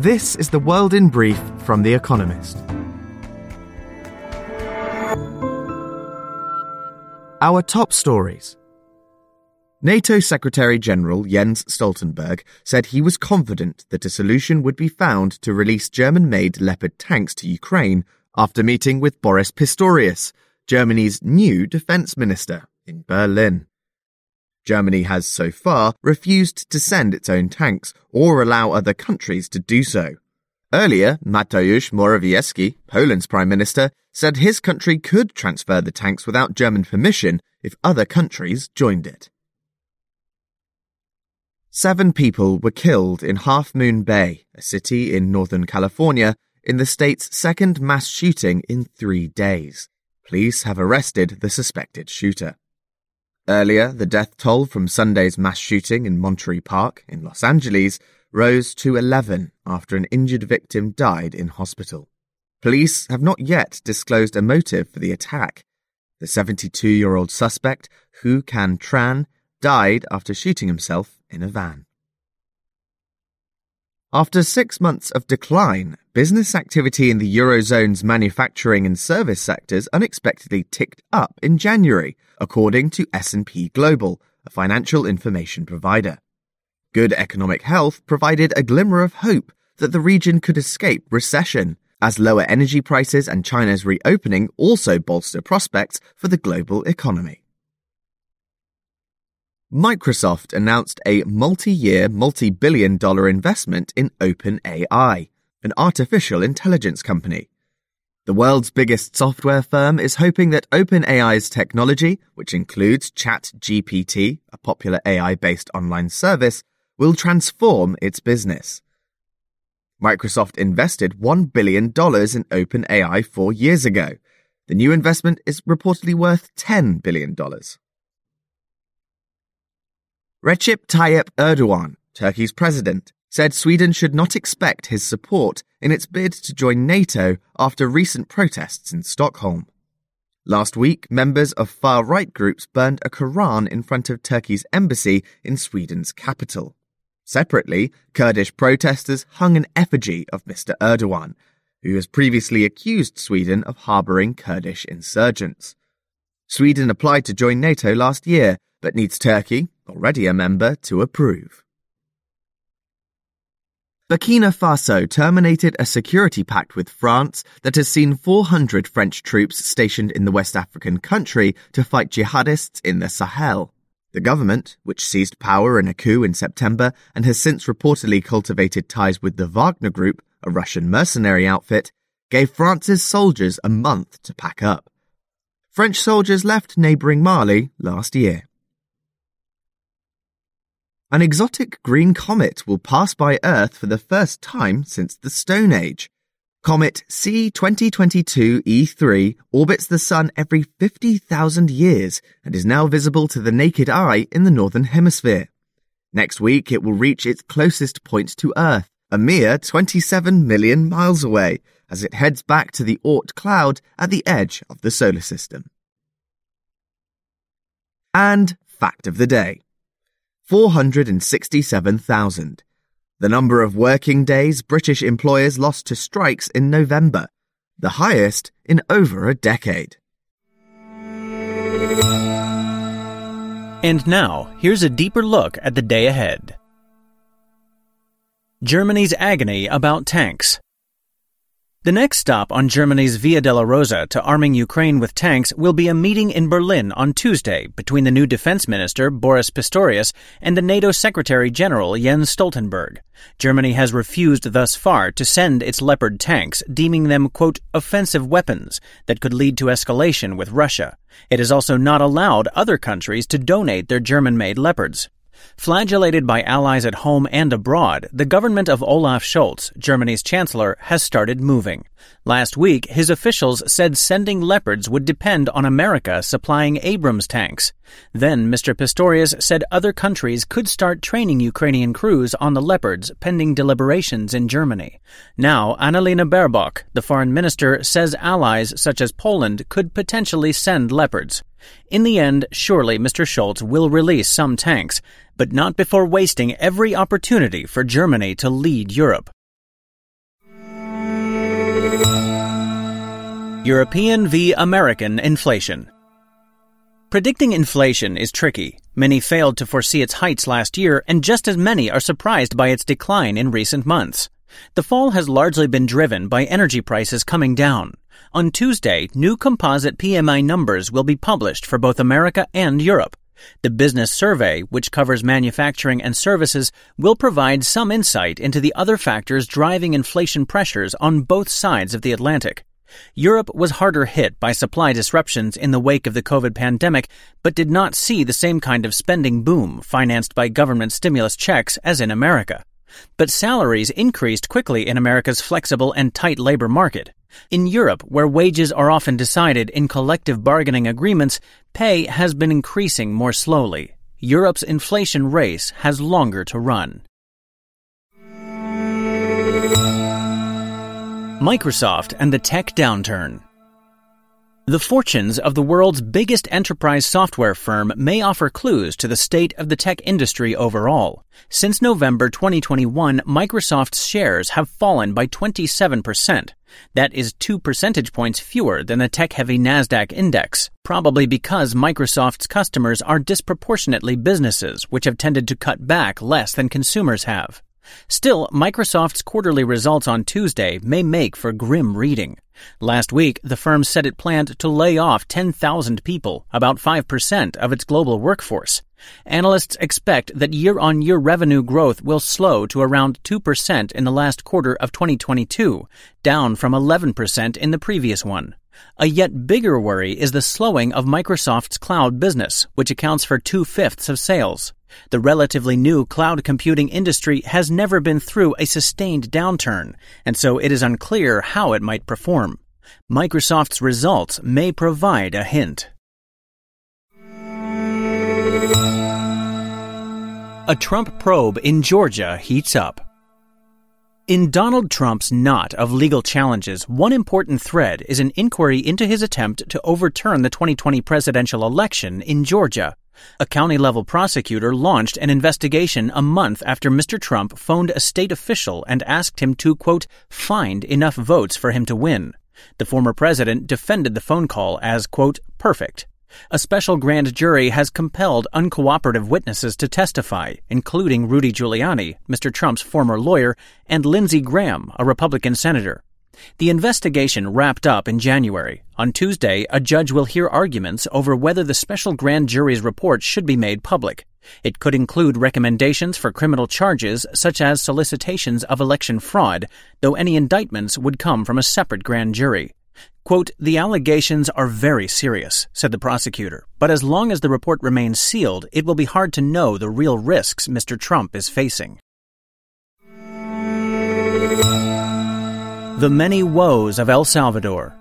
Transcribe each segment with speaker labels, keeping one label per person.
Speaker 1: This is the world in brief from The Economist. Our top stories. NATO Secretary General Jens Stoltenberg said he was confident that a solution would be found to release German made Leopard tanks to Ukraine after meeting with Boris Pistorius, Germany's new defense minister, in Berlin. Germany has so far refused to send its own tanks or allow other countries to do so. Earlier, Mateusz Morawiecki, Poland's prime minister, said his country could transfer the tanks without German permission if other countries joined it. Seven people were killed in Half Moon Bay, a city in Northern California, in the state's second mass shooting in three days. Police have arrested the suspected shooter. Earlier, the death toll from Sunday's mass shooting in Monterey Park in Los Angeles rose to 11 after an injured victim died in hospital. Police have not yet disclosed a motive for the attack. The 72 year old suspect, Huu Can Tran, died after shooting himself in a van. After six months of decline, business activity in the Eurozone's manufacturing and service sectors unexpectedly ticked up in January, according to S&P Global, a financial information provider. Good economic health provided a glimmer of hope that the region could escape recession, as lower energy prices and China's reopening also bolster prospects for the global economy. Microsoft announced a multi-year, multi-billion dollar investment in OpenAI, an artificial intelligence company. The world's biggest software firm is hoping that OpenAI's technology, which includes ChatGPT, a popular AI-based online service, will transform its business. Microsoft invested $1 billion in OpenAI four years ago. The new investment is reportedly worth $10 billion. Recep Tayyip Erdogan, Turkey's president, said Sweden should not expect his support in its bid to join NATO after recent protests in Stockholm. Last week, members of far right groups burned a Koran in front of Turkey's embassy in Sweden's capital. Separately, Kurdish protesters hung an effigy of Mr. Erdogan, who has previously accused Sweden of harbouring Kurdish insurgents. Sweden applied to join NATO last year, but needs Turkey, already a member, to approve. Burkina Faso terminated a security pact with France that has seen 400 French troops stationed in the West African country to fight jihadists in the Sahel. The government, which seized power in a coup in September and has since reportedly cultivated ties with the Wagner Group, a Russian mercenary outfit, gave France's soldiers a month to pack up. French soldiers left neighbouring Mali last year. An exotic green comet will pass by Earth for the first time since the Stone Age. Comet C2022E3 orbits the Sun every 50,000 years and is now visible to the naked eye in the Northern Hemisphere. Next week, it will reach its closest point to Earth, a mere 27 million miles away, as it heads back to the Oort cloud at the edge of the solar system. And fact of the day. 467,000. The number of working days British employers lost to strikes in November, the highest in over a decade.
Speaker 2: And now, here's a deeper look at the day ahead. Germany's agony about tanks. The next stop on Germany's Via Dolorosa to arming Ukraine with tanks will be a meeting in Berlin on Tuesday between the new defense minister Boris Pistorius and the NATO Secretary General Jens Stoltenberg. Germany has refused thus far to send its Leopard tanks, deeming them, quote, offensive weapons that could lead to escalation with Russia. It has also not allowed other countries to donate their German-made Leopards. Flagellated by allies at home and abroad, the government of Olaf Scholz, Germany's chancellor, has started moving. Last week, his officials said sending Leopards would depend on America supplying Abrams tanks. Then Mr. Pistorius said other countries could start training Ukrainian crews on the Leopards pending deliberations in Germany. Now, Annalena Baerbock, the foreign minister, says allies such as Poland could potentially send Leopards. In the end, surely Mr. Scholz will release some tanks, but not before wasting every opportunity for Germany to lead Europe. European v. American inflation. Predicting inflation is tricky. Many failed to foresee its heights last year, and just as many are surprised by its decline in recent months. The fall has largely been driven by energy prices coming down. On Tuesday, new composite PMI numbers will be published for both America and Europe. The Business Survey, which covers manufacturing and services, will provide some insight into the other factors driving inflation pressures on both sides of the Atlantic. Europe was harder hit by supply disruptions in the wake of the COVID pandemic, but did not see the same kind of spending boom financed by government stimulus checks as in America. But salaries increased quickly in America's flexible and tight labor market. In Europe, where wages are often decided in collective bargaining agreements, pay has been increasing more slowly. Europe's inflation race has longer to run. Microsoft and the tech downturn. The fortunes of the world's biggest enterprise software firm may offer clues to the state of the tech industry overall. Since November 2021, Microsoft's shares have fallen by 27%. That is two percentage points fewer than the tech heavy NASDAQ index, probably because Microsoft's customers are disproportionately businesses which have tended to cut back less than consumers have. Still, Microsoft's quarterly results on Tuesday may make for grim reading. Last week, the firm said it planned to lay off 10,000 people, about 5% of its global workforce. Analysts expect that year on year revenue growth will slow to around 2% in the last quarter of 2022, down from 11% in the previous one. A yet bigger worry is the slowing of Microsoft's cloud business, which accounts for two fifths of sales. The relatively new cloud computing industry has never been through a sustained downturn, and so it is unclear how it might perform. Microsoft's results may provide a hint. A Trump probe in Georgia heats up. In Donald Trump's knot of legal challenges, one important thread is an inquiry into his attempt to overturn the 2020 presidential election in Georgia. A county level prosecutor launched an investigation a month after Mr. Trump phoned a state official and asked him to, quote, find enough votes for him to win. The former president defended the phone call as, quote, perfect. A special grand jury has compelled uncooperative witnesses to testify, including Rudy Giuliani, Mr. Trump's former lawyer, and Lindsey Graham, a Republican senator. The investigation wrapped up in January. On Tuesday, a judge will hear arguments over whether the special grand jury's report should be made public. It could include recommendations for criminal charges such as solicitations of election fraud, though any indictments would come from a separate grand jury. Quote, the allegations are very serious, said the prosecutor, but as long as the report remains sealed, it will be hard to know the real risks Mr. Trump is facing. The many woes of El Salvador.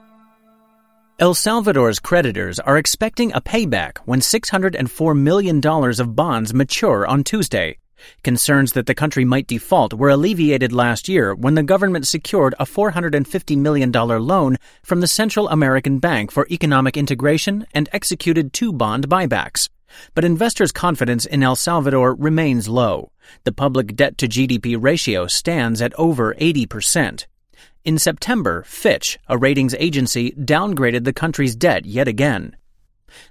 Speaker 2: El Salvador's creditors are expecting a payback when $604 million of bonds mature on Tuesday. Concerns that the country might default were alleviated last year when the government secured a $450 million loan from the Central American Bank for Economic Integration and executed two bond buybacks. But investors' confidence in El Salvador remains low. The public debt to GDP ratio stands at over 80%. In September, Fitch, a ratings agency, downgraded the country's debt yet again.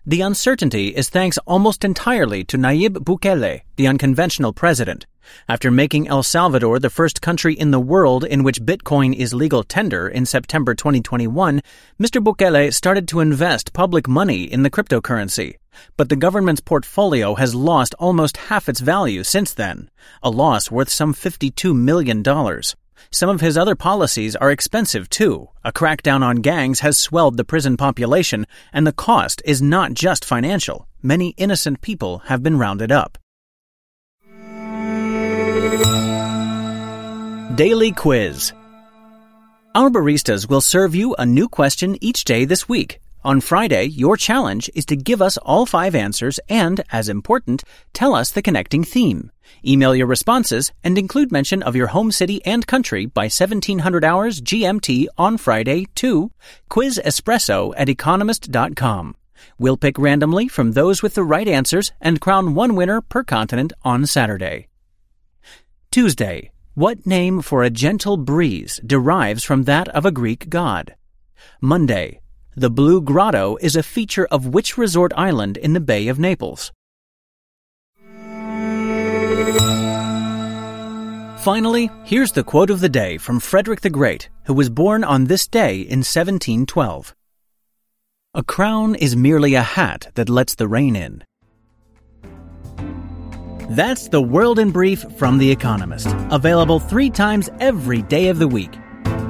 Speaker 2: The uncertainty is thanks almost entirely to Nayib Bukele, the unconventional president. After making El Salvador the first country in the world in which Bitcoin is legal tender in September 2021, Mr. Bukele started to invest public money in the cryptocurrency. But the government's portfolio has lost almost half its value since then, a loss worth some $52 million. Some of his other policies are expensive too. A crackdown on gangs has swelled the prison population, and the cost is not just financial. Many innocent people have been rounded up. Daily Quiz Our baristas will serve you a new question each day this week. On Friday, your challenge is to give us all five answers and, as important, tell us the connecting theme. Email your responses and include mention of your home city and country by 1700 hours GMT on Friday to quizespresso at economist.com. We'll pick randomly from those with the right answers and crown one winner per continent on Saturday. Tuesday, What name for a gentle breeze derives from that of a Greek god? Monday. The Blue Grotto is a feature of which resort island in the Bay of Naples? Finally, here's the quote of the day from Frederick the Great, who was born on this day in 1712. A crown is merely a hat that lets the rain in. That's the World in Brief from The Economist, available three times every day of the week.